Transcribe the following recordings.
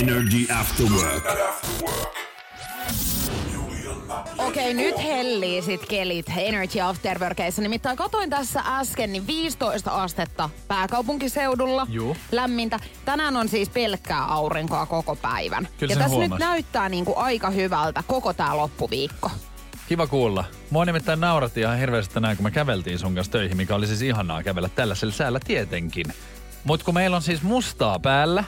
Energy After Work. Okei, nyt hellii sit kelit Energy Afterworkeissa. Nimittäin katoin tässä äsken, niin 15 astetta pääkaupunkiseudulla. Juu. Lämmintä. Tänään on siis pelkkää aurinkoa koko päivän. Kyllä ja tässä nyt näyttää niinku aika hyvältä koko tää loppuviikko. Kiva kuulla. Mua nimittäin nauratti ihan hirveästi tänään, kun me käveltiin sun kanssa töihin, mikä oli siis ihanaa kävellä tällaisella säällä tietenkin. Mutta kun meillä on siis mustaa päällä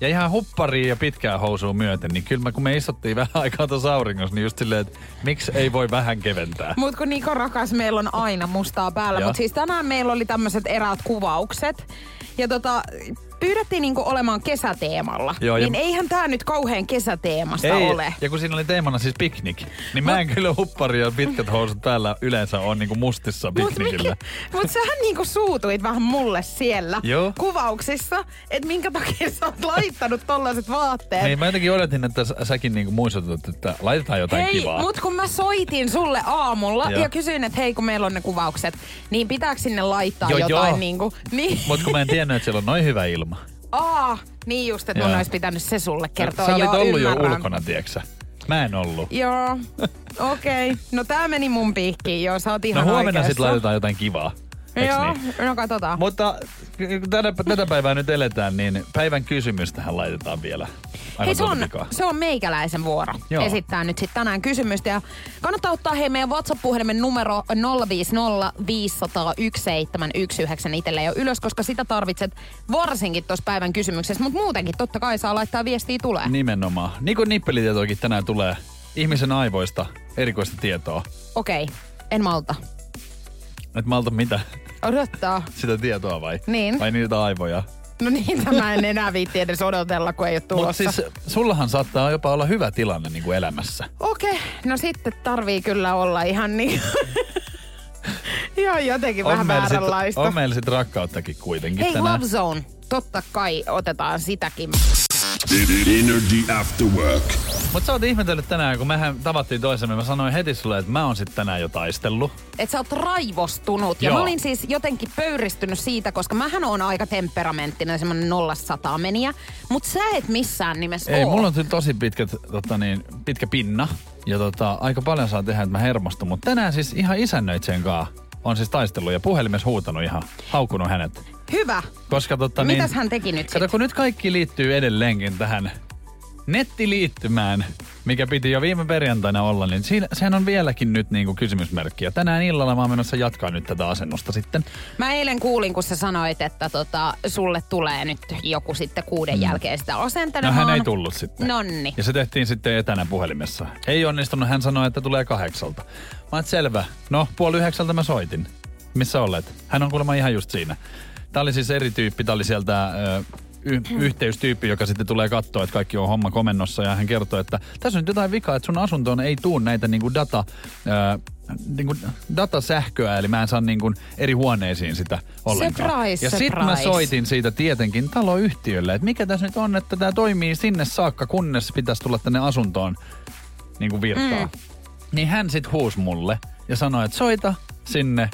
ja ihan huppariin ja pitkää housua myöten, niin kyllä mä, kun me istuttiin vähän aikaa tuossa auringossa, niin just silleen, että miksi ei voi vähän keventää. Mut kun Niko rakas, meillä on aina mustaa päällä. Mutta siis tänään meillä oli tämmöiset eräät kuvaukset. Ja tota, pyydettiin niinku olemaan kesäteemalla. Joo, ja- niin eihän tää nyt kauhean kesäteemasta Ei, ole. ja kun siinä oli teemana siis piknik, niin mä en kyllä huppari ja pitkät housut täällä yleensä on niinku mustissa piknikillä. Mut sähän niinku suutuit vähän mulle siellä Joo. kuvauksissa, että minkä takia sä oot laittanut tollaiset vaatteet. Niin mä jotenkin odotin, että sä, säkin niinku muistutut, että laitetaan jotain hei, kivaa. mut kun mä soitin sulle aamulla Joo. ja kysyin, että hei kun meillä on ne kuvaukset, niin pitääkö sinne laittaa Joo, jotain joo. niinku... Niin. Mut kun mä en tiennyt, että siellä on noin hyvä ilma. Aa, niin just, että mun olisi pitänyt se sulle kertoa. Sä olit Joo, ollut ymmärrän. jo ulkona, tieksä? Mä en ollut. Joo, okei. Okay. No tää meni mun piikkiin, joo, sä oot No ihan huomenna oikeassa. sitten laitetaan jotain kivaa. Joo, niin? no katsotaan. Mutta kun tänä, tätä päivää nyt eletään, niin päivän kysymystähän laitetaan vielä. Aivan Hei, se on, pikaa. se on meikäläisen vuoro Joo. esittää nyt sitten tänään kysymystä. Ja kannattaa ottaa hei meidän WhatsApp-puhelimen numero 050 501 719 itselleen jo ylös, koska sitä tarvitset varsinkin tuossa päivän kysymyksessä. Mutta muutenkin totta kai saa laittaa viestiä tulee. Nimenomaan. Niin kuin nippelitietoakin tänään tulee ihmisen aivoista erikoista tietoa. Okei, okay, en malta. Et malta mitä? Odottaa. Sitä tietoa vai? Niin. Vai niitä aivoja? No niin, tämä en enää viitti edes odotella, kun ei ole Mutta tulossa. siis sullahan saattaa jopa olla hyvä tilanne niin kuin elämässä. Okei, okay, no sitten tarvii kyllä olla ihan niin... ihan jotenkin vähän meillä sit, vääränlaista. on meillä sit rakkauttakin kuitenkin Hei, tänään. Love Zone. Totta kai otetaan sitäkin. Energy After Work. Mutta sä oot ihmetellyt tänään, kun mehän tavattiin toisemme. Mä sanoin heti sulle, että mä oon sit tänään jo taistellut. Että sä oot raivostunut. Ja Joo. mä olin siis jotenkin pöyristynyt siitä, koska mähän on aika temperamenttinen, semmonen nollasta meniä. Mutta sä et missään nimessä Ei, oo. mulla on tosi pitkät, tota niin, pitkä pinna. Ja tota, aika paljon saa tehdä, että mä hermostun. Mutta tänään siis ihan isännöitseen kanssa on siis taistellut ja puhelimessa huutanut ihan, haukunut hänet. Hyvä. Koska tota Mitäs niin, hän teki nyt Kato, kun nyt kaikki liittyy edelleenkin tähän nettiliittymään, mikä piti jo viime perjantaina olla, niin siinä, sehän on vieläkin nyt niinku kysymysmerkki. Ja tänään illalla mä oon menossa jatkaa nyt tätä asennusta sitten. Mä eilen kuulin, kun sä sanoit, että tota, sulle tulee nyt joku sitten kuuden jälkeen sitä Mm. No hän ei tullut sitten. Nonni. Ja se tehtiin sitten etänä puhelimessa. Ei onnistunut, hän sanoi, että tulee kahdeksalta. Mä oon selvä. No, puoli yhdeksältä mä soitin. Missä olet? Hän on kuulemma ihan just siinä. Tää oli siis eri tyyppi, tää oli sieltä ö, y- yhteystyyppi, joka sitten tulee katsoa, että kaikki on homma komennossa. Ja hän kertoo, että tässä on nyt jotain vikaa, että sun asuntoon ei tuu näitä niinku data, ö, niinku datasähköä, eli mä en saa niinku eri huoneisiin sitä ollenkaan. Surprise, ja sitten mä soitin siitä tietenkin taloyhtiölle, että mikä tässä nyt on, että tämä toimii sinne saakka, kunnes pitäisi tulla tänne asuntoon niin kuin virtaa. Mm. Niin hän sitten huusi mulle ja sanoi, että soita sinne,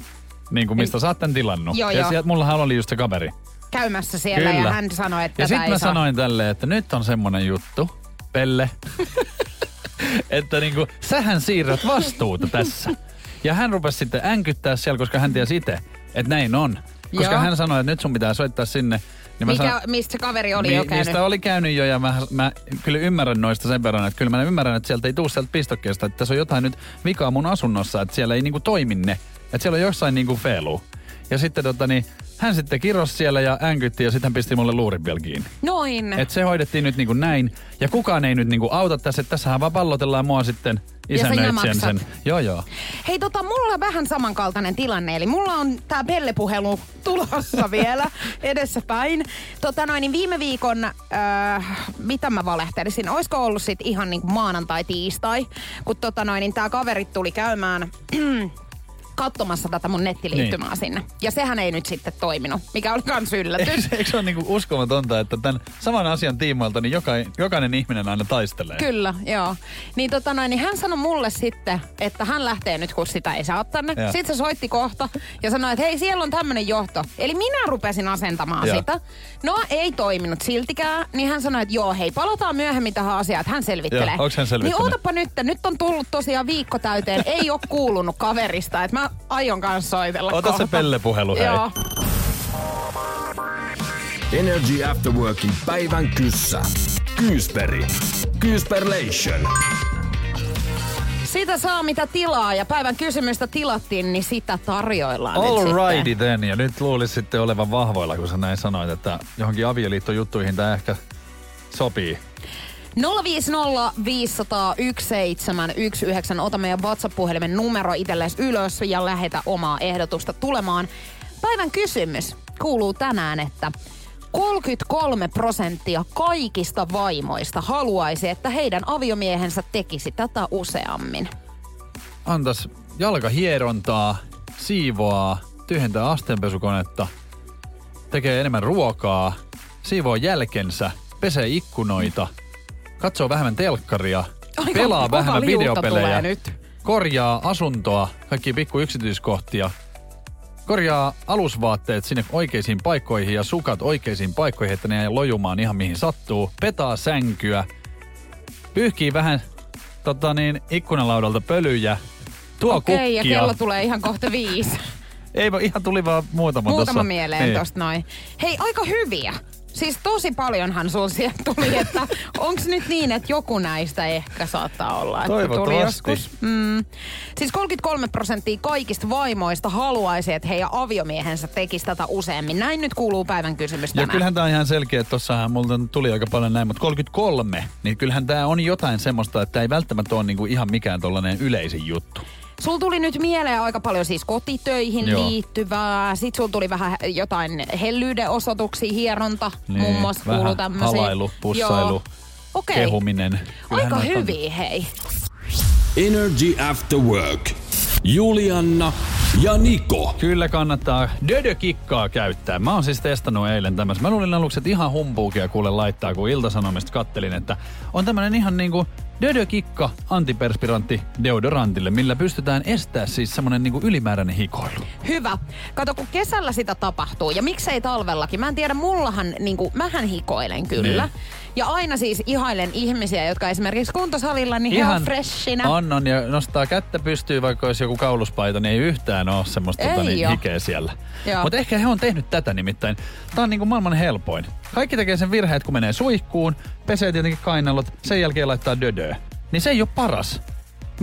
niin kuin mistä sä oot tän tilannut. Joo, ja joo. sieltä mullahan oli just se kaveri. Käymässä siellä ja hän sanoi, että Ja sitten mä saa. sanoin tälleen, että nyt on semmonen juttu, Pelle, että niinku, sähän siirrät vastuuta tässä. Ja hän rupesi sitten änkyttää siellä, koska hän tiesi itse, että näin on. Koska Joo. hän sanoi, että nyt sun pitää soittaa sinne. Niin Mikä, sanoin, mistä se kaveri oli Mi- jo käynyt? Mistä oli käynyt jo ja mä, mä kyllä ymmärrän noista sen verran, että kyllä mä ymmärrän, että sieltä ei tule sieltä pistokkeesta, että tässä on jotain nyt vikaa mun asunnossa, että siellä ei niinku toimi ne. Että siellä on jossain niinku feiluu. Ja sitten tota niin, hän sitten kiros siellä ja änkytti ja sitten hän pisti mulle luurin vielä kiinni. Noin. Et se hoidettiin nyt niin kuin näin. Ja kukaan ei nyt niin kuin auta tässä, että tässähän vaan pallotellaan mua sitten isännöitsijän sen. Joo joo. Hei tota, mulla on vähän samankaltainen tilanne, eli mulla on tää pellepuhelu tulossa vielä edessäpäin. Tota noin, niin viime viikon, äh, mitä mä valehtelisin, oisko ollut sit ihan niinku maanantai, tiistai, kun tota noin, niin tää kaverit tuli käymään katsomassa tätä mun nettiliittymää niin. sinne. Ja sehän ei nyt sitten toiminut, mikä oli kans yllätys. Eikö, eikö se ole niinku uskomatonta, että tämän saman asian tiimoilta niin joka, jokainen ihminen aina taistelee? Kyllä, joo. Niin, tota noin, niin hän sanoi mulle sitten, että hän lähtee nyt, kun sitä ei saa tänne. Joo. Sitten se soitti kohta ja sanoi, että hei, siellä on tämmöinen johto. Eli minä rupesin asentamaan Joo. sitä. No, ei toiminut siltikään. Niin hän sanoi, että joo, hei, palataan myöhemmin tähän asiaan, että hän selvittelee. Joo, hän selvittänyt? Niin ootapa nyt, nyt on tullut tosiaan viikko täyteen, ei ole kuulunut kaverista, että mä aion kanssa soitella Ota se kohta. pellepuhelu, hei. Joo. Energy After Workin päivän kyssä. Kyysperi. Kyysperlation. Sitä saa mitä tilaa ja päivän kysymystä tilattiin, niin sitä tarjoillaan nyt All sitten. righty then. Ja nyt luulisi sitten olevan vahvoilla, kun sä näin sanoit, että johonkin avioliittojuttuihin tämä ehkä sopii. 050 500 1719. Ota meidän WhatsApp-puhelimen numero itsellesi ylös ja lähetä omaa ehdotusta tulemaan. Päivän kysymys kuuluu tänään, että 33 prosenttia kaikista vaimoista haluaisi, että heidän aviomiehensä tekisi tätä useammin. Antas jalkahierontaa, siivoaa, tyhjentää astenpesukonetta, tekee enemmän ruokaa, siivoo jälkensä, pesee ikkunoita, katsoo vähemmän telkkaria, Aika pelaa vähemmän videopelejä, nyt. korjaa asuntoa, kaikki pikku yksityiskohtia, korjaa alusvaatteet sinne oikeisiin paikkoihin ja sukat oikeisiin paikkoihin, että ne ei lojumaan ihan mihin sattuu, petaa sänkyä, pyyhkii vähän tota niin, ikkunalaudalta pölyjä, tuo Okei, ja kukkia. kello tulee ihan kohta viisi. Ei ihan tuli vaan muutama Muutama tossa. mieleen Niin. tosta noin. Hei, aika hyviä. Siis tosi paljonhan sul sieltä tuli, että onks nyt niin, että joku näistä ehkä saattaa olla, että tuli Toivottavasti. joskus. Mm. Siis 33 prosenttia kaikista vaimoista haluaisi, että heidän aviomiehensä tekisi tätä useammin. Näin nyt kuuluu päivän kysymys Ja tänään. kyllähän tämä on ihan selkeä, että tossahan multa tuli aika paljon näin, mutta 33, niin kyllähän tämä on jotain semmoista, että ei välttämättä ole niinku ihan mikään tollanen yleisin juttu. Sul tuli nyt mieleen aika paljon siis kotitöihin Joo. liittyvää. Sitten sul tuli vähän jotain hellyyden osoituksia, hieronta Niin, muun muassa vähän kuuluu tämmöisiä. halailu, pussailu, Joo. Okei. Kehuminen. Kyllähän Aika on. hyviä, hei. Energy After Work. Julianna ja Niko. Kyllä kannattaa dödökikkaa käyttää. Mä oon siis testannut eilen tämmöisen. Mä luulin aluksi, että ihan humpuukia kuule laittaa, kun iltasanomista kattelin, että on tämmönen ihan niinku dödökikka antiperspirantti deodorantille, millä pystytään estää siis semmonen niinku ylimääräinen hikoilu. Hyvä. Kato, kun kesällä sitä tapahtuu, ja miksei talvellakin. Mä en tiedä, mullahan, niin kuin, mähän hikoilen kyllä. Niin. Ja aina siis ihailen ihmisiä, jotka esimerkiksi kuntosalilla, niin he on freshinä. on, on, ja nostaa kättä pystyy, vaikka olisi joku kauluspaita, niin ei yhtään ole semmoista tota, niin, hikeä siellä. Mutta ehkä he on tehnyt tätä nimittäin. Tämä on niinku maailman helpoin. Kaikki tekee sen virheen, että kun menee suihkuun, pesee tietenkin kainalot, sen jälkeen laittaa dödöä. Niin se ei ole paras.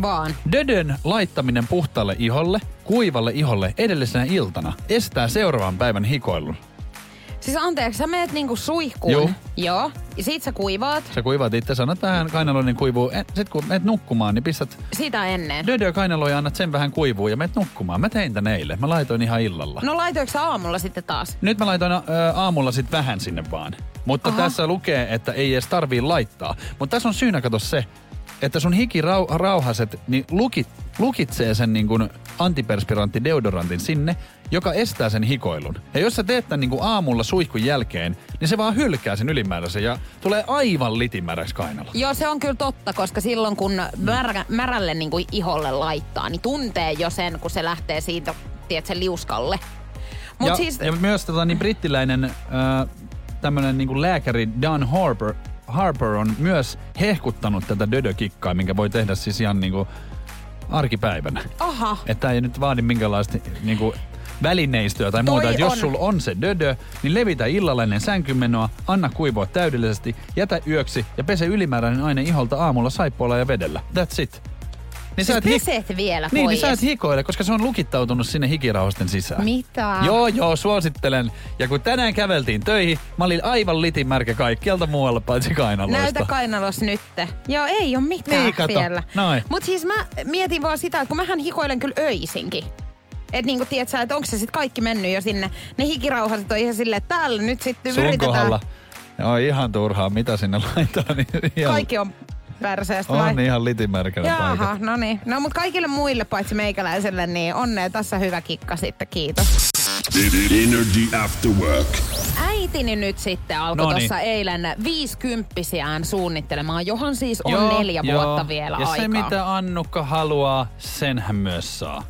Vaan. Dödön laittaminen puhtaalle iholle, kuivalle iholle edellisenä iltana estää seuraavan päivän hikoilun. Siis anteeksi, sä meet niinku suihkuun. Juu. Joo. Ja sit sä kuivaat Sä kuivaat itse, sanot vähän kainaloinen niin kuivuu. Sitten kun menet nukkumaan, niin pistät sitä ennen. dödö kainaloon ja annat sen vähän kuivuu ja menet nukkumaan. Mä tein tän eilen. Mä laitoin ihan illalla. No laitoiko sä aamulla sitten taas? Nyt mä laitoin ä, aamulla sit vähän sinne vaan. Mutta Aha. tässä lukee, että ei edes tarvii laittaa. Mutta tässä on syynä kato se, että sun hikirauhaset niin lukit, lukitsee sen niin kuin antiperspirantti deodorantin sinne, joka estää sen hikoilun. Ja jos sä teet tämän niin kuin aamulla suihkun jälkeen, niin se vaan hylkää sen ylimääräisen ja tulee aivan litimäräksi kainalla. Joo, se on kyllä totta, koska silloin kun märä, märälle niin kuin iholle laittaa, niin tuntee jo sen, kun se lähtee siitä, tiedätkö, liuskalle. Mut ja, siis, ja myös tota, niin brittiläinen äh, tämmönen niin kuin lääkäri Dan Harper, Harper on myös hehkuttanut tätä dödökikkaa, minkä voi tehdä siis ihan niin kuin arkipäivänä. aha, Että ei nyt vaadi minkälaista niin kuin välineistöä tai muuta. Että jos sulla on se dödö, niin levitä illalla ennen sänkymenoa, anna kuivua täydellisesti, jätä yöksi ja pese ylimääräinen aine iholta aamulla saippualla ja vedellä. That's it. Niin Siis hi- peset vielä Niin, niin sä et hikoile, koska se on lukittautunut sinne hikirauhasten sisään. Mitä? Joo, joo, suosittelen. Ja kun tänään käveltiin töihin, mä olin aivan litimärkä kaikkialta muualla paitsi kainaloista. Näytä kainalos nytte. Joo, ei ole mitään Niin, kato. siellä. Noin. Mut siis mä mietin vaan sitä, että kun mähän hikoilen kyllä öisinkin. Et niinku tiedät sä, että onko se sitten kaikki mennyt jo sinne. Ne hikirauhaset on ihan silleen, että täällä nyt sitten Sun yritetään. kohdalla. Joo, ihan turhaa, mitä sinne laittaa. Niin ihan, Kaikki on pärseestä vai? on ihan litimärkänä Jaha, paikat. no niin. No mut kaikille muille paitsi meikäläiselle, niin onnea tässä hyvä kikka sitten, kiitos. Energy After Work. Äitini nyt sitten alkoi Noniin. tuossa eilen viisikymppisiään suunnittelemaan, johon siis on neljä vuotta vielä ja aikaa. se mitä Annukka haluaa, sen hän myös saa.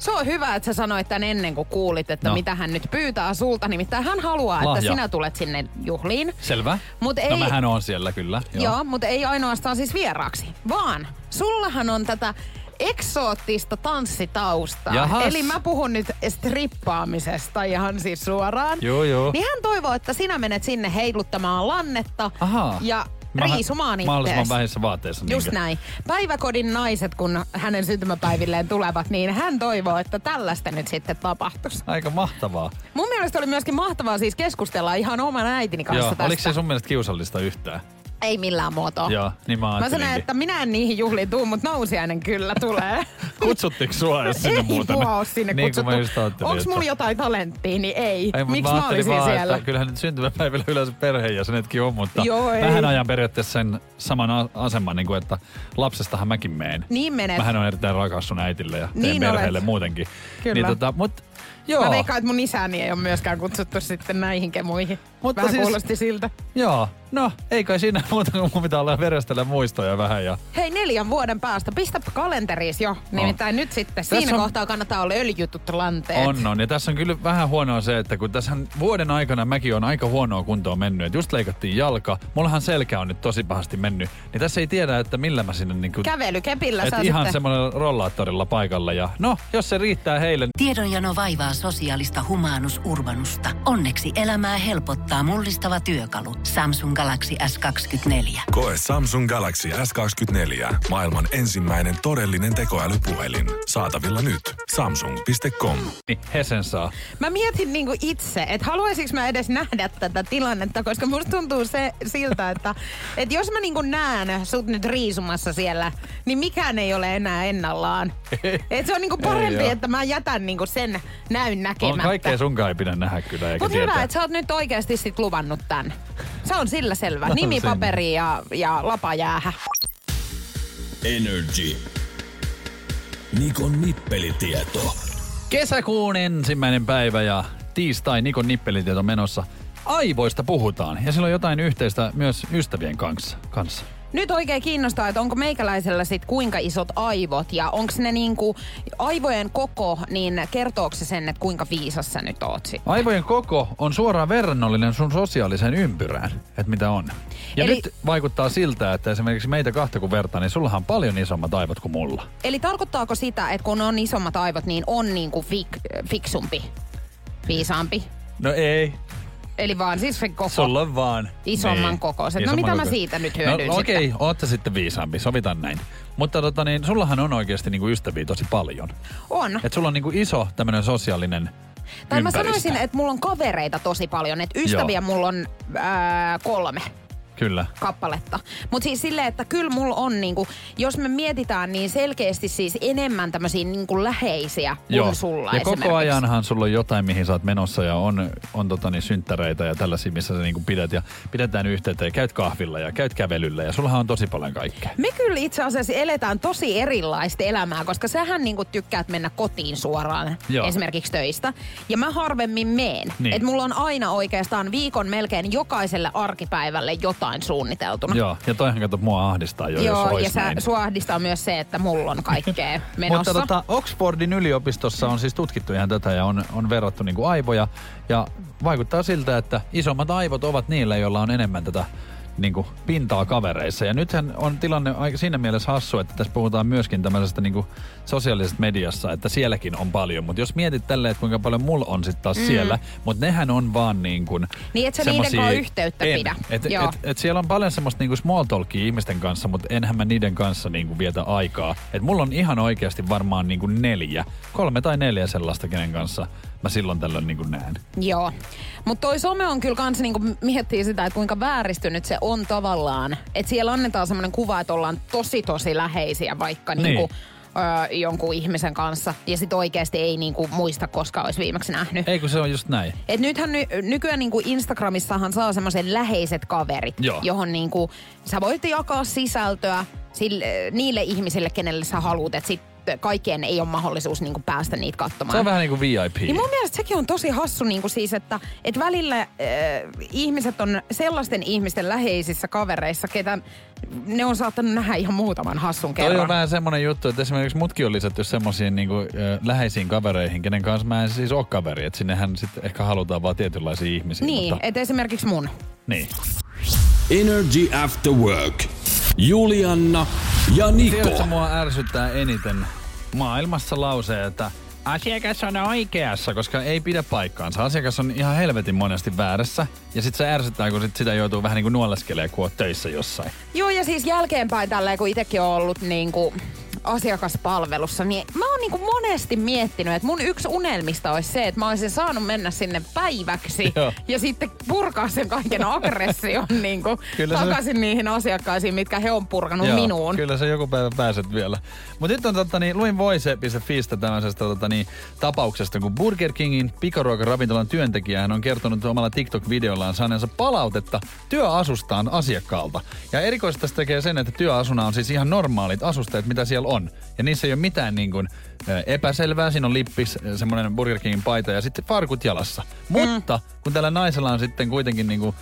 Se on hyvä, että sä sanoit tän ennen kuin kuulit, että No. no. mitä hän nyt pyytää sulta. Nimittäin hän haluaa, Lahja. että sinä tulet sinne juhliin. Selvä? Mut No ei- mähän on siellä kyllä. Joo, Joo mutta ei ainoastaan siis vieraaksi, vaan sullahan on tätä eksoottista tanssitaustaa. Jahas. Eli mä puhun nyt strippaamisesta ihan siis suoraan. Joo, joo. Niin hän toivoo, että sinä menet sinne heiluttamaan lannetta Ahaa. ja riisumaan Mahdollisimman vähissä vaatteissa. Just niinkö? näin. Päiväkodin naiset, kun hänen syntymäpäivilleen tulevat, niin hän toivoo, että tällaista nyt sitten tapahtuisi. Aika mahtavaa. Mun mielestä oli myöskin mahtavaa siis keskustella ihan oman äitini kanssa Joo, tästä. oliko se sun mielestä kiusallista yhtään? Ei millään muotoa. Joo, niin mä Mä sanoin, että minä en niihin juhliin tuu, mutta nousiainen kyllä tulee. Kutsuttiinko sua edes sinne ei muuten? mua ole sinne niin kutsuttu. että- mulla jotain talenttia, niin ei. Ei, mutta Miksi mä mä olisin vaan, siellä? että kyllähän nyt syntymäpäivillä yleensä perheenjäsenetkin on, mutta Joo, ei. mähän ajan periaatteessa sen saman aseman, niin kuin, että lapsestahan mäkin meen. Niin menet. Mähän on erittäin rakas sun äitille ja Niin perheelle olet. muutenkin. Kyllä. Niin, tota, mut, joo, Mä veikkaan, että mun isäni ei ole myöskään kutsuttu sitten näihin kemuihin. Mutta Vähän siis- kuulosti siltä. joo, no ei kai siinä muuta kuin mun pitää olla verestellä muistoja vähän ja Hei, neljän vuoden päästä. Pistä kalenteriis jo. Nimittäin nyt sitten siinä on- kohtaa kannattaa olla öljytut lanteet. On, on. Ja tässä on kyllä vähän huonoa se, että kun tässä vuoden aikana mäkin on aika huonoa kuntoa mennyt. Et just leikattiin jalka. Mullahan selkä on nyt tosi pahasti mennyt. Niin tässä ei tiedä, että millä mä sinne niin kuin, Kävelykepillä saa ihan sitten... semmoinen rollaattorilla paikalla. Ja no, jos se riittää heille, Tiedonjano vaivaa sosiaalista humanus urbanusta. Onneksi elämää helpottaa mullistava työkalu. Samsung Galaxy S24. Koe Samsung Galaxy S24. Maailman ensimmäinen todellinen tekoälypuhelin. Saatavilla nyt. Samsung.com. niin he sen saa. Mä mietin niinku itse, että haluaisinko mä edes nähdä tätä tilannetta, koska musta tuntuu se siltä, että, että jos mä niinku näen sut nyt riisumassa siellä, niin mikään ei ole enää ennallaan. Et se on niinku parempi, että mä jätän niinku sen näyn On näkemättä. kaikkea sunkaan ei pidä nähdä kyllä, eikä Mutta tietää. hyvä, että sä oot nyt oikeasti sit luvannut tän. Se on sillä selvä. No, Nimi, paperi ja, ja lapa jäähä. Energy. Nikon nippelitieto. Kesäkuun ensimmäinen päivä ja tiistai Nikon nippelitieto menossa. Aivoista puhutaan ja sillä on jotain yhteistä myös ystävien kanssa. kanssa. Nyt oikein kiinnostaa, että onko meikäläisellä sit kuinka isot aivot ja onko ne niinku aivojen koko, niin kertooko se sen, että kuinka viisas sä nyt oot sit? Aivojen koko on suoraan verrannollinen sun sosiaaliseen ympyrään, että mitä on. Ja Eli- nyt vaikuttaa siltä, että esimerkiksi meitä kahta kun vertaa, niin sullahan on paljon isommat aivot kuin mulla. Eli tarkoittaako sitä, että kun on isommat aivot, niin on niinku fik- fiksumpi, viisaampi? No ei, Eli vaan siis se koko. sulla on vaan. Isomman kokoiset. No mitä mä siitä nyt hyödyn no, okei, sitten? ootte sitten viisaampi, sovitaan näin. Mutta tota niin, sullahan on oikeasti niinku ystäviä tosi paljon. On. Et sulla on niinku iso tämmöinen sosiaalinen Tai mä sanoisin, että mulla on kavereita tosi paljon. Että ystäviä Joo. mulla on ää, kolme Kyllä. kappaletta. Mutta siis silleen, että kyllä mulla on niinku, jos me mietitään, niin selkeästi siis enemmän tämmöisiä niinku läheisiä kuin sulla ja koko ajanhan sulla on jotain, mihin sä oot menossa ja on, on tota niin, synttäreitä ja tällaisia, missä sä niinku pidät ja pidetään yhteyttä ja käyt kahvilla ja käyt kävelyllä ja sullahan on tosi paljon kaikkea. Me kyllä itse asiassa eletään tosi erilaista elämää, koska sähän niinku tykkäät mennä kotiin suoraan Joo. esimerkiksi töistä. Ja mä harvemmin meen. Niin. Et mulla on aina oikeastaan viikon melkein jokaiselle arkipäivälle jotain suunniteltuna. Joo, ja toihan kato mua ahdistaa jo, jos Joo, ois ja sä, näin. sua ahdistaa myös se, että mulla on kaikkea menossa. Mutta tota, Oxfordin yliopistossa on siis tutkittu ihan tätä ja on, on verrattu niinku aivoja. Ja vaikuttaa siltä, että isommat aivot ovat niillä, joilla on enemmän tätä niin kuin, pintaa kavereissa. Ja nythän on tilanne aika siinä mielessä hassu, että tässä puhutaan myöskin tämmöisestä niin kuin, sosiaalisesta mediassa, että sielläkin on paljon. Mutta jos mietit tälleen, että kuinka paljon mulla on sitten taas mm. siellä, mutta nehän on vaan niin kuin... Niin, et sä niiden kanssa yhteyttä en. pidä. Et, Joo. et, et siellä on paljon semmoista niinku small talkia ihmisten kanssa, mutta enhän mä niiden kanssa niinku vietä aikaa. Et mulla on ihan oikeasti varmaan niinku neljä, kolme tai neljä sellaista, kenen kanssa mä silloin tällöin niinku näen. Joo. Mutta toi some on kyllä kans niinku miettii sitä, että kuinka vääristynyt se on tavallaan. Että siellä annetaan semmoinen kuva, että ollaan tosi tosi läheisiä vaikka Niin. niinku, öö, jonkun ihmisen kanssa. Ja sit oikeasti ei niinku muista, koska olisi viimeksi nähnyt. Ei kun se on just näin. Et nythän ny, nykyään niinku Instagramissahan saa semmoisen läheiset kaverit, Joo. johon niinku, sä voit jakaa sisältöä sille, niille ihmisille, kenelle sä haluat, että sitten kaikkien ei ole mahdollisuus niinku päästä niitä katsomaan. Se on vähän niin kuin VIP. Niin mun mielestä sekin on tosi hassu niin kuin siis, että, että välillä äh, ihmiset on sellaisten ihmisten läheisissä kavereissa, ketä ne on saattanut nähdä ihan muutaman hassun Toi kerran. on vähän semmoinen juttu, että esimerkiksi mutkin on lisätty semmoisiin niinku, ö, läheisiin kavereihin, kenen kanssa mä en siis ole kaveri. Että sinnehän sitten ehkä halutaan vaan tietynlaisia ihmisiä. Niin, Mutta, että esimerkiksi mun. niin. Energy After Work. Julianna ja Niko. Tiedätkö, mua ärsyttää eniten maailmassa lause, että asiakas on oikeassa, koska ei pidä paikkaansa. Asiakas on ihan helvetin monesti väärässä. Ja sit se ärsyttää, kun sit sitä joutuu vähän niin kuin nuoleskelemaan, kun oot töissä jossain. Joo, ja siis jälkeenpäin tälleen, kun itsekin on ollut niin kuin asiakaspalvelussa, niin mä oon niin kuin monesti miettinyt, että mun yksi unelmista olisi se, että mä olisin saanut mennä sinne päiväksi Joo. ja sitten purkaa sen kaiken aggression niin kuin Kyllä se- takaisin niihin asiakkaisiin, mitkä he on purkanut minuun. Kyllä se joku päivä pääset vielä. Mutta nyt on totta, niin, luin voice.fiistä tämmöisestä tota, niin, tapauksesta, kun Burger Kingin pikaruokaravintolan työntekijä on kertonut omalla TikTok-videollaan saaneensa palautetta työasustaan asiakkaalta. Ja erikoista tekee sen, että työasuna on siis ihan normaalit asusteet, mitä siellä on. Ja niissä ei ole mitään niin kuin, epäselvää. Siinä on lippis, semmoinen Burger Kingin paita ja sitten farkut jalassa. Mutta kun tällä naisella on sitten kuitenkin niin kuin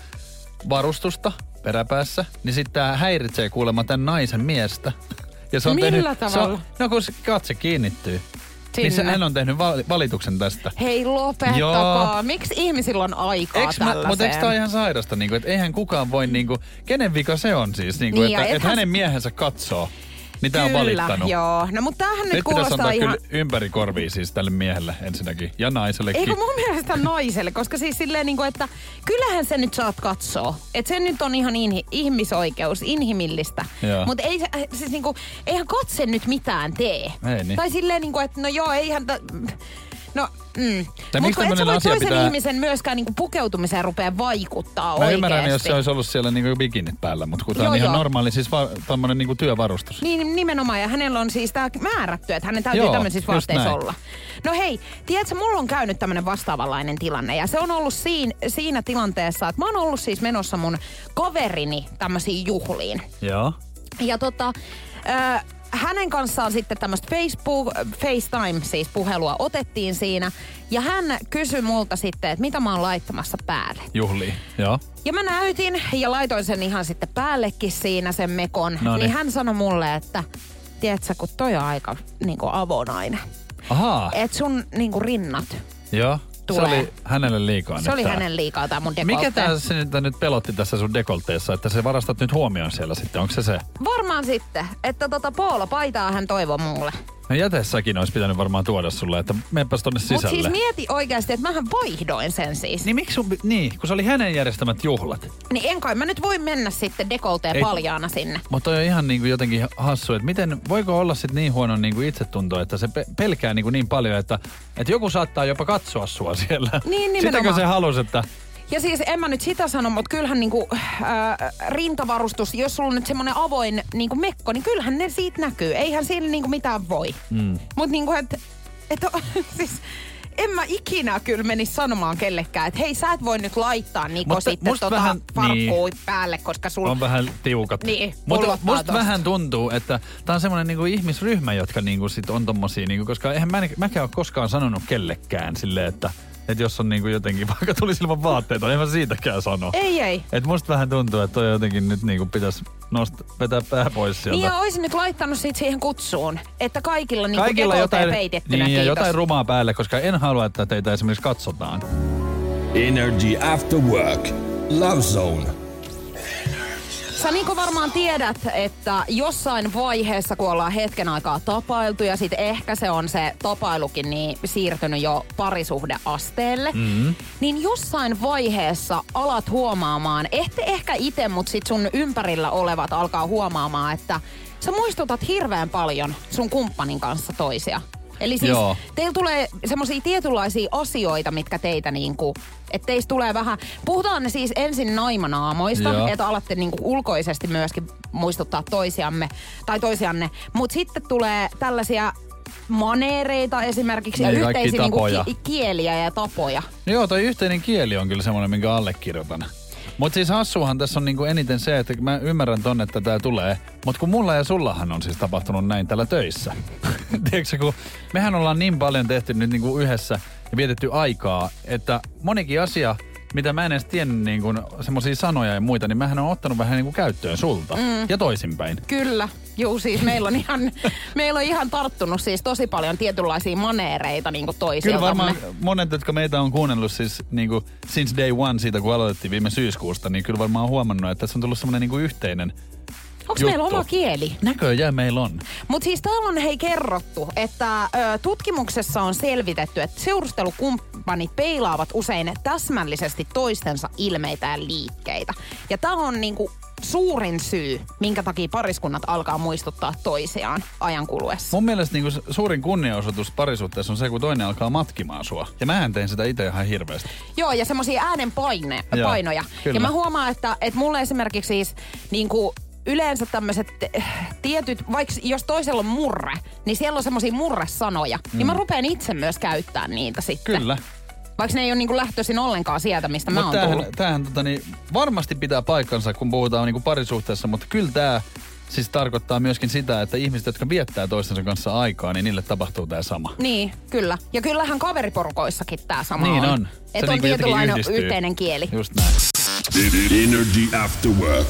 varustusta peräpäässä, niin sitten tämä häiritsee kuulemma tämän naisen miestä. Ja se on Millä tehnyt, Se tavalla? on, no kun se katse kiinnittyy. Niin se, Sinne. hän on tehnyt vali- valituksen tästä. Hei lopettakaa. Mmiksi ihmisillä on aikaa Eiks mä, mutta eikö tämä ihan sairasta, niin kuin, että eihän kukaan voi, niin kuin, kenen vika se on siis, niin kuin, Niin, että, että ethän- hänen miehensä katsoo, niin tämä on Kyllä, valittanut. joo. No mutta tämähän nyt Nyt kuulostaa ihan... kyllä ympäri korvia siis tälle miehelle ensinnäkin ja naisellekin. Eikö mun mielestä naiselle, koska siis silleen niinku, että kyllähän se nyt saat katsoa. Että se nyt on ihan inhi, ihmisoikeus, inhimillistä. Mutta ei, se- siis niinku, eihän katse nyt mitään tee. Ei niin. Tai silleen niinku, että no joo, eihän... Ta, no, mm. Mutta et sä voi toisen pitää- ihmisen myöskään niinku pukeutumiseen rupea vaikuttaa Mä oikeesti. ymmärrän, jos se olisi ollut siellä niinku bikinit päällä, mutta kun tämä on ihan normaali, siis va- tämmöinen niinku työvarustus. Niin nimenomaan, ja hänellä on siis tää määrätty, että hänen täytyy Joo, tämmöisissä vaatteissa olla. No hei, tiedätkö, mulla on käynyt tämmönen vastaavanlainen tilanne, ja se on ollut siinä, siinä tilanteessa, että mä oon ollut siis menossa mun kaverini tämmöisiin juhliin. Joo. Ja tota, äh, hänen kanssaan sitten tämmöistä Facebook, FaceTime siis puhelua otettiin siinä. Ja hän kysyi multa sitten, että mitä mä oon laittamassa päälle. Juhliin. Joo. Ja mä näytin ja laitoin sen ihan sitten päällekin siinä sen mekon. No niin niin. hän sanoi mulle, että tiedätkö, kun toi on aika niin avonainen. Ahaa. Et sun niin rinnat, Joo. Tulee. Se oli hänelle liikaa se nyt oli tää. hänen liikaa tää mun dekolte. Mikä tää se nyt, nyt pelotti tässä sun dekolteessa, että se varastat nyt huomioon siellä sitten, onko se se? Varmaan sitten, että tota Paula paitaa hän toivoo mulle. No jätessäkin olisi pitänyt varmaan tuoda sulle, että menpäs tonne Mutta sisälle. siis mieti oikeasti, että mähän vaihdoin sen siis. Niin miksi sun, niin, kun se oli hänen järjestämät juhlat. Niin en kai mä nyt voi mennä sitten dekolteen Ei- paljaana sinne. Mutta on ihan niin kuin jotenkin hassu, että miten, voiko olla sitten niin huono niin kuin itsetunto, että se pe- pelkää niin, kuin niin paljon, että, että joku saattaa jopa katsoa sua siellä. Niin, Sitäkö nimenomaan. se halusi, että Ja siis en mä nyt sitä sano, mutta kyllähän niinku, äh, rintavarustus, jos sulla on nyt semmoinen avoin niinku mekko, niin kyllähän ne siitä näkyy. Eihän siinä niinku mitään voi. Mm. Mutta niinku, että et, siis en mä ikinä kyllä menisi sanomaan kellekään, että hei sä et voi nyt laittaa Niko Mutta sitten tota vähän- niin. päälle, koska sulla on vähän tiukat. Niin, Mutta musta tosta. vähän tuntuu, että tää on semmoinen niinku ihmisryhmä, jotka niinku sit on tommosia, niinku, koska eihän mä, mäkään ole koskaan sanonut kellekään silleen, että että jos on niinku jotenkin, vaikka tulisi ilman vaatteita, niin en mä siitäkään sano. Ei, ei. Et musta vähän tuntuu, että toi jotenkin nyt niinku pitäisi nosta, vetää pää pois sieltä. Niin ja olisin nyt laittanut siitä siihen kutsuun, että kaikilla niinku Kaikilla jotain, peitettynä, niin, ja jotain rumaa päälle, koska en halua, että teitä esimerkiksi katsotaan. Energy After Work. Love Zone. Sä Niko varmaan tiedät, että jossain vaiheessa, kun ollaan hetken aikaa tapailtu ja sitten ehkä se on se tapailukin niin siirtynyt jo parisuhdeasteelle, mm-hmm. niin jossain vaiheessa alat huomaamaan, ehte ehkä itse, mutta sit sun ympärillä olevat alkaa huomaamaan, että sä muistutat hirveän paljon sun kumppanin kanssa toisia. Eli siis Joo. teillä tulee semmoisia tietynlaisia asioita, mitkä teitä niinku, että teistä tulee vähän, puhutaan ne siis ensin naimanaamoista, että alatte niinku ulkoisesti myöskin muistuttaa toisiamme, tai toisianne, mutta sitten tulee tällaisia maneereita esimerkiksi ja Niin, yhteisiä niinku ki- kieliä ja tapoja. Joo, toi yhteinen kieli on kyllä semmoinen, minkä allekirjoitan. Mutta siis hassuhan tässä on niinku eniten se, että mä ymmärrän tonne, että tää tulee. Mutta kun mulla ja sullahan on siis tapahtunut näin täällä töissä. Tiedätkö, kun mehän ollaan niin paljon tehty nyt niinku yhdessä ja vietetty aikaa, että monikin asia, mitä mä en edes tiennyt niinku semmoisia sanoja ja muita, niin mähän on ottanut vähän niinku käyttöön sulta. Mm. Ja toisinpäin. Kyllä, juu siis meillä on ihan, meillä on ihan tarttunut siis tosi paljon tietynlaisia maneereita Kyllä toisiltamme. varmaan monet, jotka meitä on kuunnellut siis niinku since day one siitä, kun aloitettiin viime syyskuusta, niin kyllä varmaan on huomannut, että tässä on tullut semmoinen niinku yhteinen Onko meillä oma kieli? Näköjään meillä on. Mutta siis täällä on hei kerrottu, että ö, tutkimuksessa on selvitetty, että seurustelukumppanit peilaavat usein täsmällisesti toistensa ilmeitä ja liikkeitä. Ja tämä on niinku suurin syy, minkä takia pariskunnat alkaa muistuttaa toisiaan ajan kuluessa. Mun mielestä niinku suurin kunniaosoitus parisuhteessa on se, kun toinen alkaa matkimaan sua. Ja mä teen sitä itse ihan hirveästi. Joo, ja semmoisia äänen paine, Joo, painoja. kyllä. Ja mä huomaan, että, että mulle esimerkiksi siis niinku yleensä tämmöiset tietyt, vaikka jos toisella on murre, niin siellä on semmoisia murresanoja. Mm. Niin mä rupean itse myös käyttämään niitä sitten. Kyllä. Vaikka ne ei ole niinku lähtöisin ollenkaan sieltä, mistä mä Mutta oon tämähän, tullut. tämähän tota, niin, varmasti pitää paikkansa, kun puhutaan niinku parisuhteessa, mutta kyllä tämä siis tarkoittaa myöskin sitä, että ihmiset, jotka viettää toistensa kanssa aikaa, niin niille tapahtuu tämä sama. Niin, kyllä. Ja kyllähän kaveriporukoissakin tämä sama Niin on. on. Se Että on niinku jotenkin tietynlainen yhteinen kieli. Just näin. Energy After Work.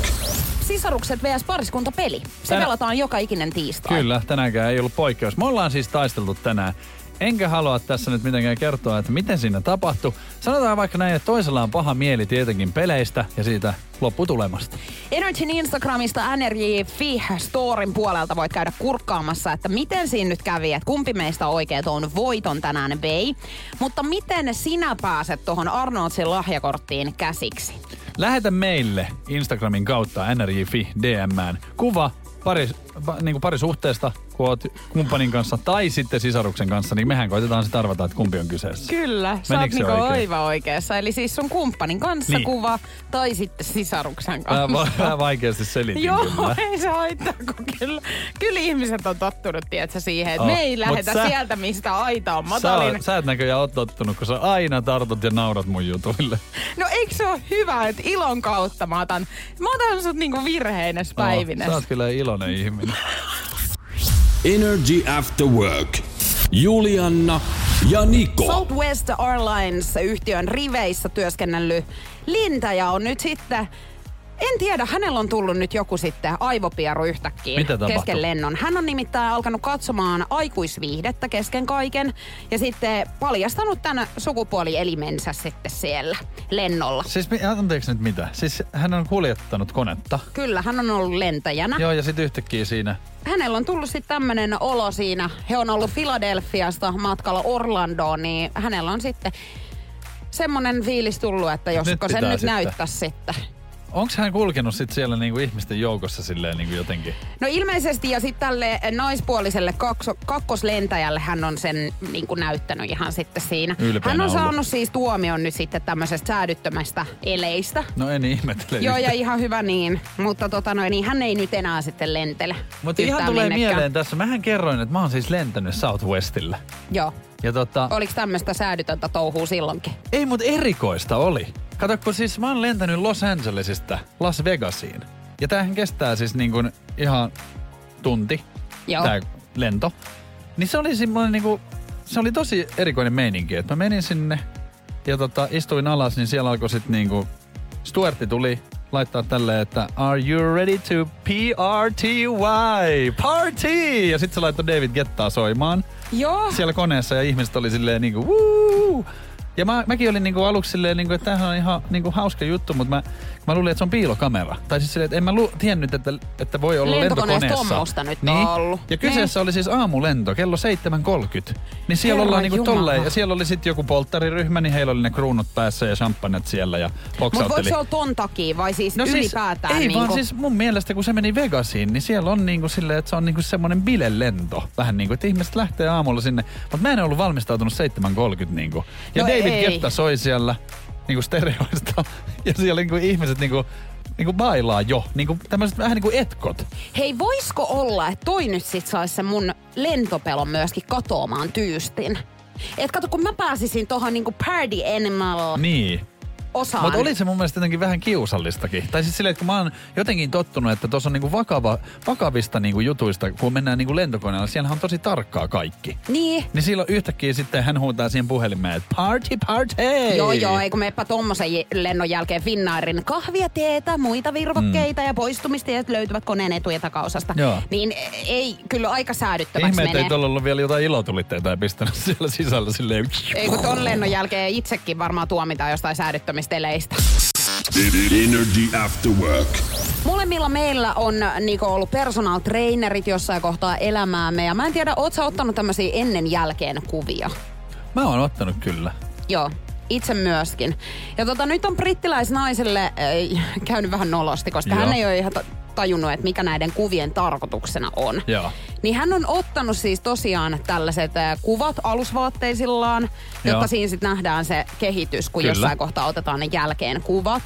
Sisarukset vs. pariskuntapeli. Se Tänä- pelataan joka ikinen tiistai. Kyllä, tänäänkään ei ollut poikkeus. Me ollaan siis taisteltu tänään. Enkä halua tässä nyt mitenkään kertoa, että miten siinä tapahtui. Sanotaan vaikka näin, että toisella on paha mieli tietenkin peleistä ja siitä lopputulemasta. Energyn Instagramista NRJ.fi Storin puolelta voit käydä kurkkaamassa, että miten siinä nyt kävi, että kumpi meistä oikein on voiton tänään vei. Mutta miten sinä pääset tuohon Arnoldsin lahjakorttiin käsiksi? Lähetä meille Instagramin kautta nrj.fi DMään kuva pari, pa, niin kuin parisuhteesta, kun oot kumppanin kanssa tai sitten sisaruksen kanssa, niin mehän koitetaan sitten arvata, että kumpi on kyseessä. Kyllä, sä oot se niinku oikein? aivan oikeassa. Eli siis sun kumppanin kanssa Niin. kuva tai sitten sisaruksen kanssa. va- vähän vaikeasti selitin Joo, kyllä. ei se haittaa, kun kyllä, kyllä ihmiset on tottunut, tiedätkö, siihen, että Oh, me ei mut lähetä sä- sieltä, mistä aita on Sä, matalin. sä et näköjään ole tottunut, kun sä aina tartut ja naurat mun jutuille. No eikö se ole hyvä, että ilon kautta mä otan, mä otan sut niinku virheines päivines. Oh, sä oot kyllä iloinen ihminen. Energy After Work. Julianna ja Niko. Southwest Airlines-yhtiön riveissä työskennellyt lentäjä on nyt sitten en tiedä, hänellä on tullut nyt joku sitten aivopieru yhtäkkiä Mitä tapahtui? kesken lennon. Hän on nimittäin alkanut katsomaan aikuisviihdettä kesken kaiken ja sitten paljastanut tämän sukupuolielimensä sitten siellä lennolla. Siis mi- anteeksi nyt mitä? Siis hän on kuljettanut konetta. Kyllä, hän on ollut lentäjänä. Joo, ja sitten yhtäkkiä siinä. hänellä on tullut sitten tämmöinen olo siinä. He on ollut Filadelfiasta matkalla Orlandoon, niin hänellä on sitten semmoinen fiilis tullut, että josko Nyt se nyt sitten. näyttäisi sitten. Onko hän kulkenut sitten siellä niinku ihmisten joukossa silleen niinku jotenkin? No ilmeisesti ja sitten tälle naispuoliselle kakso, kakkoslentäjälle hän on sen niin kuin näyttänyt ihan sitten siinä. Ylpeänä hän on ollut. saanut siis tuomion nyt sitten tämmöisestä säädyttömästä eleistä. No en ihmettele Joo, ja ihan hyvä niin. Mutta tota noin, niin hän ei nyt enää sitten lentele. Mutta ihan tulee minnekään. mieleen tässä. Mähän kerroin, että mä oon siis lentänyt Southwestille. Joo. Ja tota, Oliko tämmöistä säädytöntä touhua silloinkin? ei mut erikoista oli. Kato, kun siis mä oon lentänyt Los Angelesista Las Vegasiin. Ja tämähän kestää siis niin kuin ihan tunti, Joo. tää lento. Niin se oli semmoinen niinku, se oli tosi erikoinen meininki, että mä menin sinne ja tota, istuin alas, niin siellä alkoi sit niinku, Stuartti tuli laittaa tälleen, että Are you ready to PRTY? Party! Ja sitten se laittoi David Gettaa soimaan Joo. siellä koneessa ja ihmiset oli silleen niinku Woo! Ja mä, mäkin olin niinku aluksi silleen, niinku, että tämähän on ihan niinku hauska juttu, mutta mä, mä luulin, että se on piilokamera. Tai siis silleen, että en mä lu, tiennyt, että, että voi olla Lentokoneessa nyt niin. on ollut. Ja kyseessä oli siis aamulento, kello 7.30. Niin siellä Herran ollaan niinku Jumala. tolleen. Ja siellä oli sitten joku polttariryhmä, niin heillä oli ne kruunut päässä ja champagnet siellä ja Mutta voiko se olla ton takia vai siis No siis, ylipäätään? ei niinku, vaan siis mun mielestä kun se meni Vegasiin, niin siellä on niinku silleen, että se on niinku semmoinen bilelento. Vähän niinku, että ihmiset lähtee aamulla sinne. Mutta mä en ollut valmistautunut 7.30 niinku. Ja No David ei. Ketta soi siellä niinku stereoista. Ja siellä niinku ihmiset niinku, niinku bailaa jo. Niinku tämmöiset vähän niinku etkot. Hei, voisiko olla, että toi nyt sit saisi sen mun lentopelon myöskin katoamaan tyystin? Et kato, kun mä pääsisin tohon niinku party animal Niin. Osaan. Mutta oli se mun mielestä jotenkin vähän kiusallistakin. Tai siis silleen, että kun mä oon jotenkin tottunut, että tuossa on niinku vakava, vakavista niinku jutuista, kun mennään niinku lentokoneella, siellä on tosi tarkkaa kaikki. Niin. Niin silloin yhtäkkiä sitten hän huutaa siihen puhelimeen, että party, party! Joo, joo, ei kun meppä tommosen j- lennon jälkeen Finnairin kahvia, teetä, muita virvokkeita mm. ja poistumistiet löytyvät koneen etu- ja takaosasta. Joo. Niin ei, kyllä aika säädyttäväksi Ihme, menee. ei tuolla ollut vielä jotain ilotulitteita ja pistänyt siellä sisällä silleen. Ei kun ton lennon jälkeen itsekin varmaan tuomitaan jostain säädyttömisteleistä. Energy After Work. Molemmilla meillä on Niko ollut personal trainerit jossain kohtaa elämäämme ja mä en tiedä, oot sä ottanut tämmöisiä ennen jälkeen kuvia? Mä oon ottanut kyllä. Joo, itse myöskin. Ja tota, nyt on brittiläisnaiselle äh, käynyt vähän nolosti, koska Joo. hän ei ole ihan tajunnut, että mikä näiden kuvien tarkoituksena on. Joo. Niin hän on ottanut siis tosiaan tällaiset kuvat alusvaatteisillaan, jotta Joo. siinä sitten nähdään se kehitys, kun Kyllä. jossain kohtaa otetaan ne jälkeen kuvat.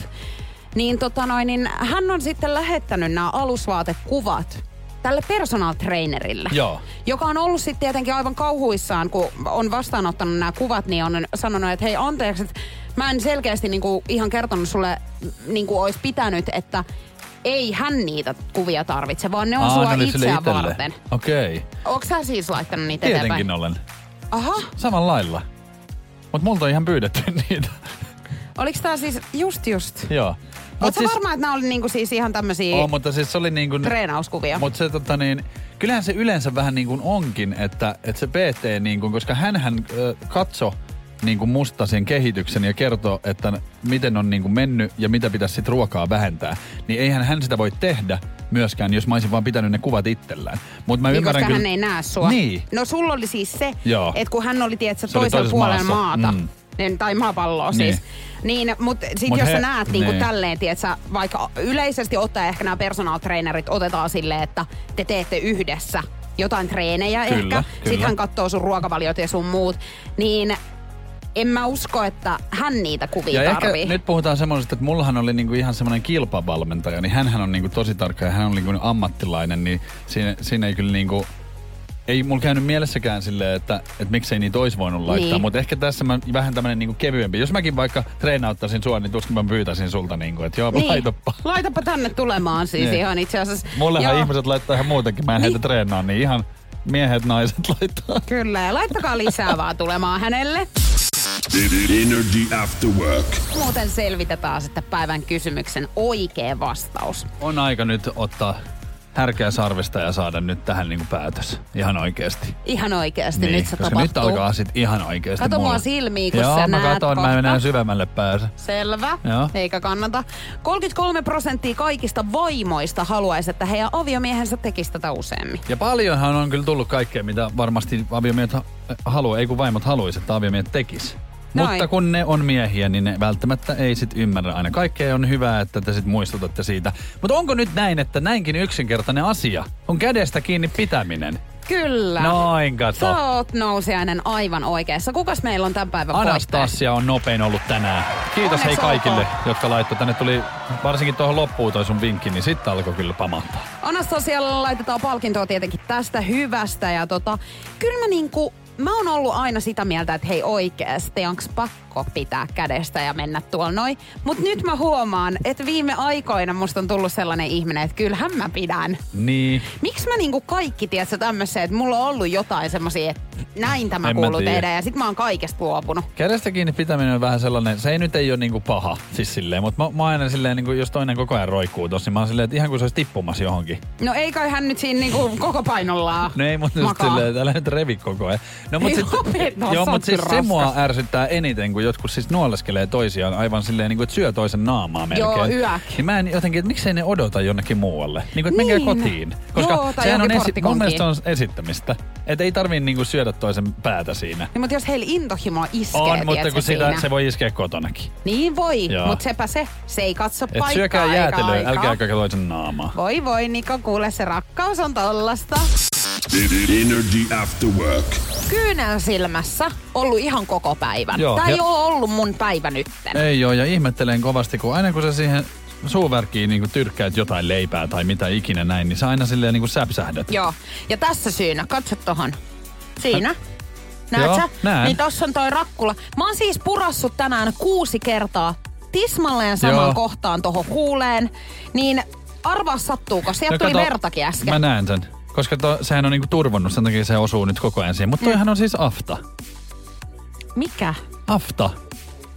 Niin, tota noin, niin hän on sitten lähettänyt nämä alusvaatekuvat tälle personal trainerille. Joo. Joka on ollut sitten tietenkin aivan kauhuissaan, kun on vastaanottanut nämä kuvat, niin on sanonut, että hei anteeksi, että mä en selkeästi niinku ihan kertonut sulle, niin kuin olisi pitänyt, että ei hän niitä kuvia tarvitse, vaan ne on Aa, sua itseä itelle. varten. Okei. Okay. Onko sä siis laittanut niitä Tietenkin eteenpäin? olen. Aha, Samalla lailla. Mut multa on ihan pyydetty niitä. oliko tää siis just just? Joo. Oletko siis... varma, että nämä oli niinku siis ihan tämmöisiä Oo, mutta siis se oli niin kuin... treenauskuvia? Mutta se tota niin, kyllähän se yleensä vähän niin kuin onkin, että, että se PT niin kuin, koska hänhän ö, katso niin kuin musta sen kehityksen ja kertoo, että miten on niin kuin mennyt ja mitä pitäisi sit ruokaa vähentää. Niin eihän hän sitä voi tehdä myöskään, jos mä olisin vaan pitänyt ne kuvat itsellään. Mutta mä Niin, ymmärrän koska kyllä... hän ei näe sua. Niin. No sulla oli siis se, että kun hän oli tietysti toisella puolella maata, Mm. niin, tai maapalloa siis. Niin, mutta sit Mut jos he- sä näet niinku niin. tälleen, tiedätkö, vaikka yleisesti ottaen ehkä nämä personal trainerit otetaan silleen, että te teette yhdessä jotain treenejä Kyllä, ehkä. kyllä. Sitten hän katsoo sun ruokavaliot ja sun muut. Niin en mä usko, että hän niitä kuvia Ja tarvii. ehkä nyt puhutaan semmoisesta, että mullahan oli niinku ihan semmoinen kilpavalmentaja, niin hänhän on niinku tosi tarkka ja hän on niinku ammattilainen, niin siinä, siinä ei kyllä niinku... Ei mulla käynyt mielessäkään silleen, että, että miksei niitä olisi voinut laittaa, Niin. mutta ehkä tässä mä vähän tämmönen niinku kevyempi. Jos mäkin vaikka treenauttaisin sua, niin tuskin mä pyytäisin sulta niinku, että joo, niin. laitapa. Laitapa tänne tulemaan siis Niin. ihan itse asiassa. Mullehan Joo. ihmiset laittaa ihan muutenkin, mä en Niin. heitä treenaa, niin ihan miehet, naiset laittaa. Kyllä, ja laittakaa lisää vaan tulemaan hänelle. Energy After Work. Muuten selvitetään sitten päivän kysymyksen oikea vastaus. On aika nyt ottaa härkää sarvista ja saada nyt tähän niinku päätös. Ihan oikeesti. Ihan oikeasti Niin, nyt se koska tapahtuu. nyt alkaa sit ihan oikeesti Kato mua silmiin, kun Joo, sä mä näet katon, mä menen syvemmälle päässä. Selvä, Joo. eikä kannata. 33 prosenttia kaikista vaimoista haluaisi, että heidän aviomiehensä tekisi tätä useammin. Ja paljonhan on kyllä tullut kaikkea, mitä varmasti aviomiehet ha- haluaa, ei kun vaimot haluaisi, että aviomiehet tekis. Noin. Mutta kun ne on miehiä, niin ne välttämättä ei sit ymmärrä aina. Kaikkea on hyvä, että te sit muistutatte siitä. Mutta onko nyt näin, että näinkin yksinkertainen asia on kädestä kiinni pitäminen? Kyllä. Noin, kato. Sä oot nousiainen aivan oikeassa. Kukas meillä on tämän päivän? Anastasia on nopein ollut tänään. Kiitos Onneksi hei kaikille, olkoon. jotka laittoi. Tänne tuli varsinkin tuohon loppuun toi sun vinkki, niin sitten alkoi kyllä pamahtaa. Anastasialle laitetaan palkintoa tietenkin tästä hyvästä. Ja tota, kyllä mä niinku, mä oon ollut aina sitä mieltä, että hei oikeesti, onks pakko pitää kädestä ja mennä tuolla noin. Mut nyt mä huomaan, että viime aikoina musta on tullut sellainen ihminen, että kyllähän mä pidän. Niin. Miksi mä niinku kaikki, tiedätkö, tämmöisiä, että mulla on ollut jotain semmosia, että näin tämä En kuuluu tehdä ja sit mä oon kaikesta luopunut. Kädestä kiinni pitäminen on vähän sellainen, se ei nyt ei ole niinku paha, siis silleen, mutta mä, mä aina silleen, niinku, jos toinen koko ajan roikkuu tossa, niin mä oon silleen, että ihan kuin se olisi tippumassa johonkin. No ei kai hän nyt siinä niinku koko painollaan No ei, mutta just silleen, että älä nyt revi koko ajan. No, mut sit, lopeta, joo, mutta siis kyllä se mua raskas. ärsyttää eniten, kun jotkut siis nuoleskelee toisiaan aivan silleen, niin kuin, että syö toisen naamaa melkein. Joo, yäk. Niin mä en jotenkin, että miksei ne odota jonnekin muualle. Niin kuin, että menkää Niin. kotiin. Koska Joo, sehän on esi- mun mielestä on esittämistä. Että ei tarvii niin kuin syödä toisen päätä siinä. Niin, mutta jos heillä intohimo iskee, On, mutta kun sitä, siinä. se voi iskeä kotonakin. Niin voi, Joo. mutta sepä se. Se ei katso Et paikkaa syökää eikä jäätelöä, aikaa. älkää käykää toisen naamaa. Voi voi, Niko, kuule se rakkaus on tollasta. Energy After Work. Kyynel silmässä ollut ihan koko päivän. Joo, Tää ei oo ollut mun päivä nytten. Ei oo, ja ihmettelen kovasti, kun aina kun sä siihen suuverkkiin niin tyrkkäät jotain leipää tai mitä ikinä näin, niin sä aina silleen niin säpsähdät. Joo, ja tässä syynä, katso tohon. Siinä. Näet Joo, sä? näen. Niin tossa on toi rakkula. Mä oon siis purassut tänään kuusi kertaa tismalleen samaan Joo. kohtaan tohon huuleen. Niin arvaa sattuuko, sieltä No tuli kato, vertakin äsken. Mä näen sen. Koska to, sehän on niinku turvonnut, sen takia se osuu nyt koko ajan siihen. Mutta toihan on siis afta. Mikä? Afta,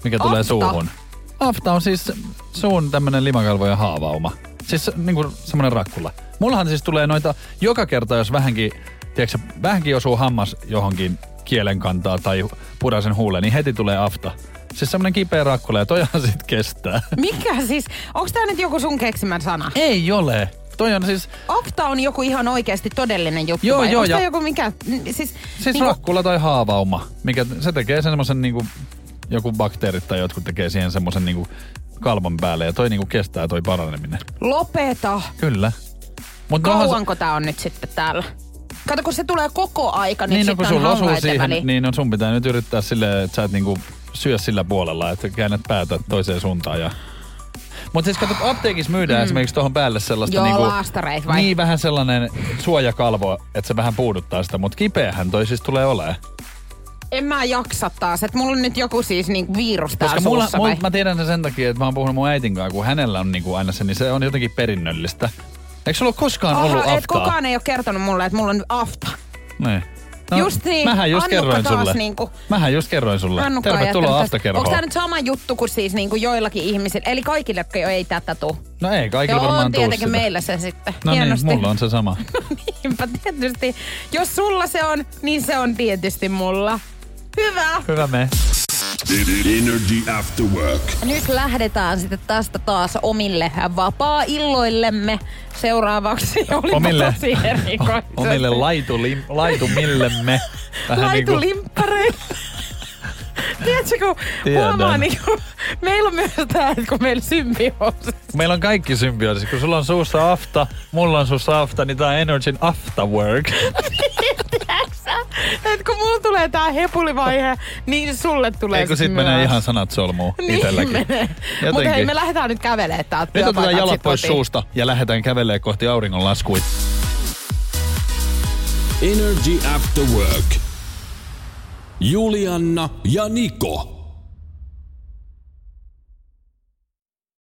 mikä tulee Afta? suuhun. Afta on siis suun tämmönen limakalvo ja haavauma. Siis niinku semmonen rakkula. Mullahan siis tulee noita joka kerta, jos vähänkin, tiedätkö, vähänkin osuu hammas johonkin kielen kantaa tai puraisen huuleen, niin heti tulee afta. Siis semmonen kipeä rakkula ja toihan sit kestää. Mikä siis? Onko tää nyt joku sun keksimän sana? Ei ole. Toi on siis, Opta on joku ihan oikeasti todellinen juttu Joo, vai joo, ja- joku mikä? Siis, siis niinku- rakkula tai haavauma, mikä se tekee semmoisen niinku, joku bakteerit tai jotkut tekee siihen semmoisen niinku kalvon päälle ja toi niinku kestää toi paraneminen. Lopeta. Kyllä. Mut Kauanko tää on nyt sitten täällä? Kato, kun se tulee koko aika, niin, Niin, no, sitten kun on osuu siihen, väliin. niin no sun pitää nyt yrittää silleen, että sä et niinku syö sillä puolella, että käännät päätä toiseen suuntaan ja... Mutta siis kato, apteekissa myydään mm. esimerkiksi tuohon päälle sellaista Joo, niinku... laastareita vai? Niin, vähän sellainen suojakalvo, että se vähän puuduttaa sitä, mutta kipeähän toi siis tulee olemaan. En mä jaksa taas, että mulla on nyt joku siis niinku virus täällä Koska mulla, suussa mulla, vai? mä tiedän sen sen takia, että mä oon puhunut mun äitin kanssa, kun hänellä on niinku aina se, niin se on jotenkin perinnöllistä. Eikö sulla ole koskaan ollut Aha, et aftaa? kukaan ei ole kertonut mulle, että mulla on afta. Niin. Just niin. Mähän just Annukka kerroin sulle. niinku- Mähän just kerroin sulle. Annukka Tervetuloa aftakerhoon. Onko tämä nyt sama juttu kuin siis niinku joillakin ihmisillä, eli kaikille, ei tätä tuu? No ei, kaikilla Joo, varmaan on tietenkin sitä. meillä se sitten. No Hienosti. niin, mulla on se sama. Niinpä tietysti. Jos sulla se on, niin se on tietysti mulla. Hyvä. Hyvä me. Energy After Work. Nyt lähdetään sitten tästä taas omille vapaa-illoillemme seuraavaksi. Olipa Omille, tosi erikoisesti. omille laitulim, laitumillemme. Vähän niinku, Laitulimppareille. Tiedätkö, kun Tiedän. huomaa, niin kun, meillä on myös tämä, että kun meillä symbioosi. meillä on kaikki symbioosi. Kun sulla on suussa afta, mulla on suussa afta, niin tää on Energyn after Että kun mulla tulee tää hepulivaihe, niin sulle tulee Ei kun sit menee ihan sanat solmuun niin itselläkin. Mutta hei, me lähdetään nyt kävelemään täältä Nyt otetaan jalat pois kotiin. suusta ja lähdetään kävelemään kohti auringonlaskua. Energy After Work. Julianna ja Niko.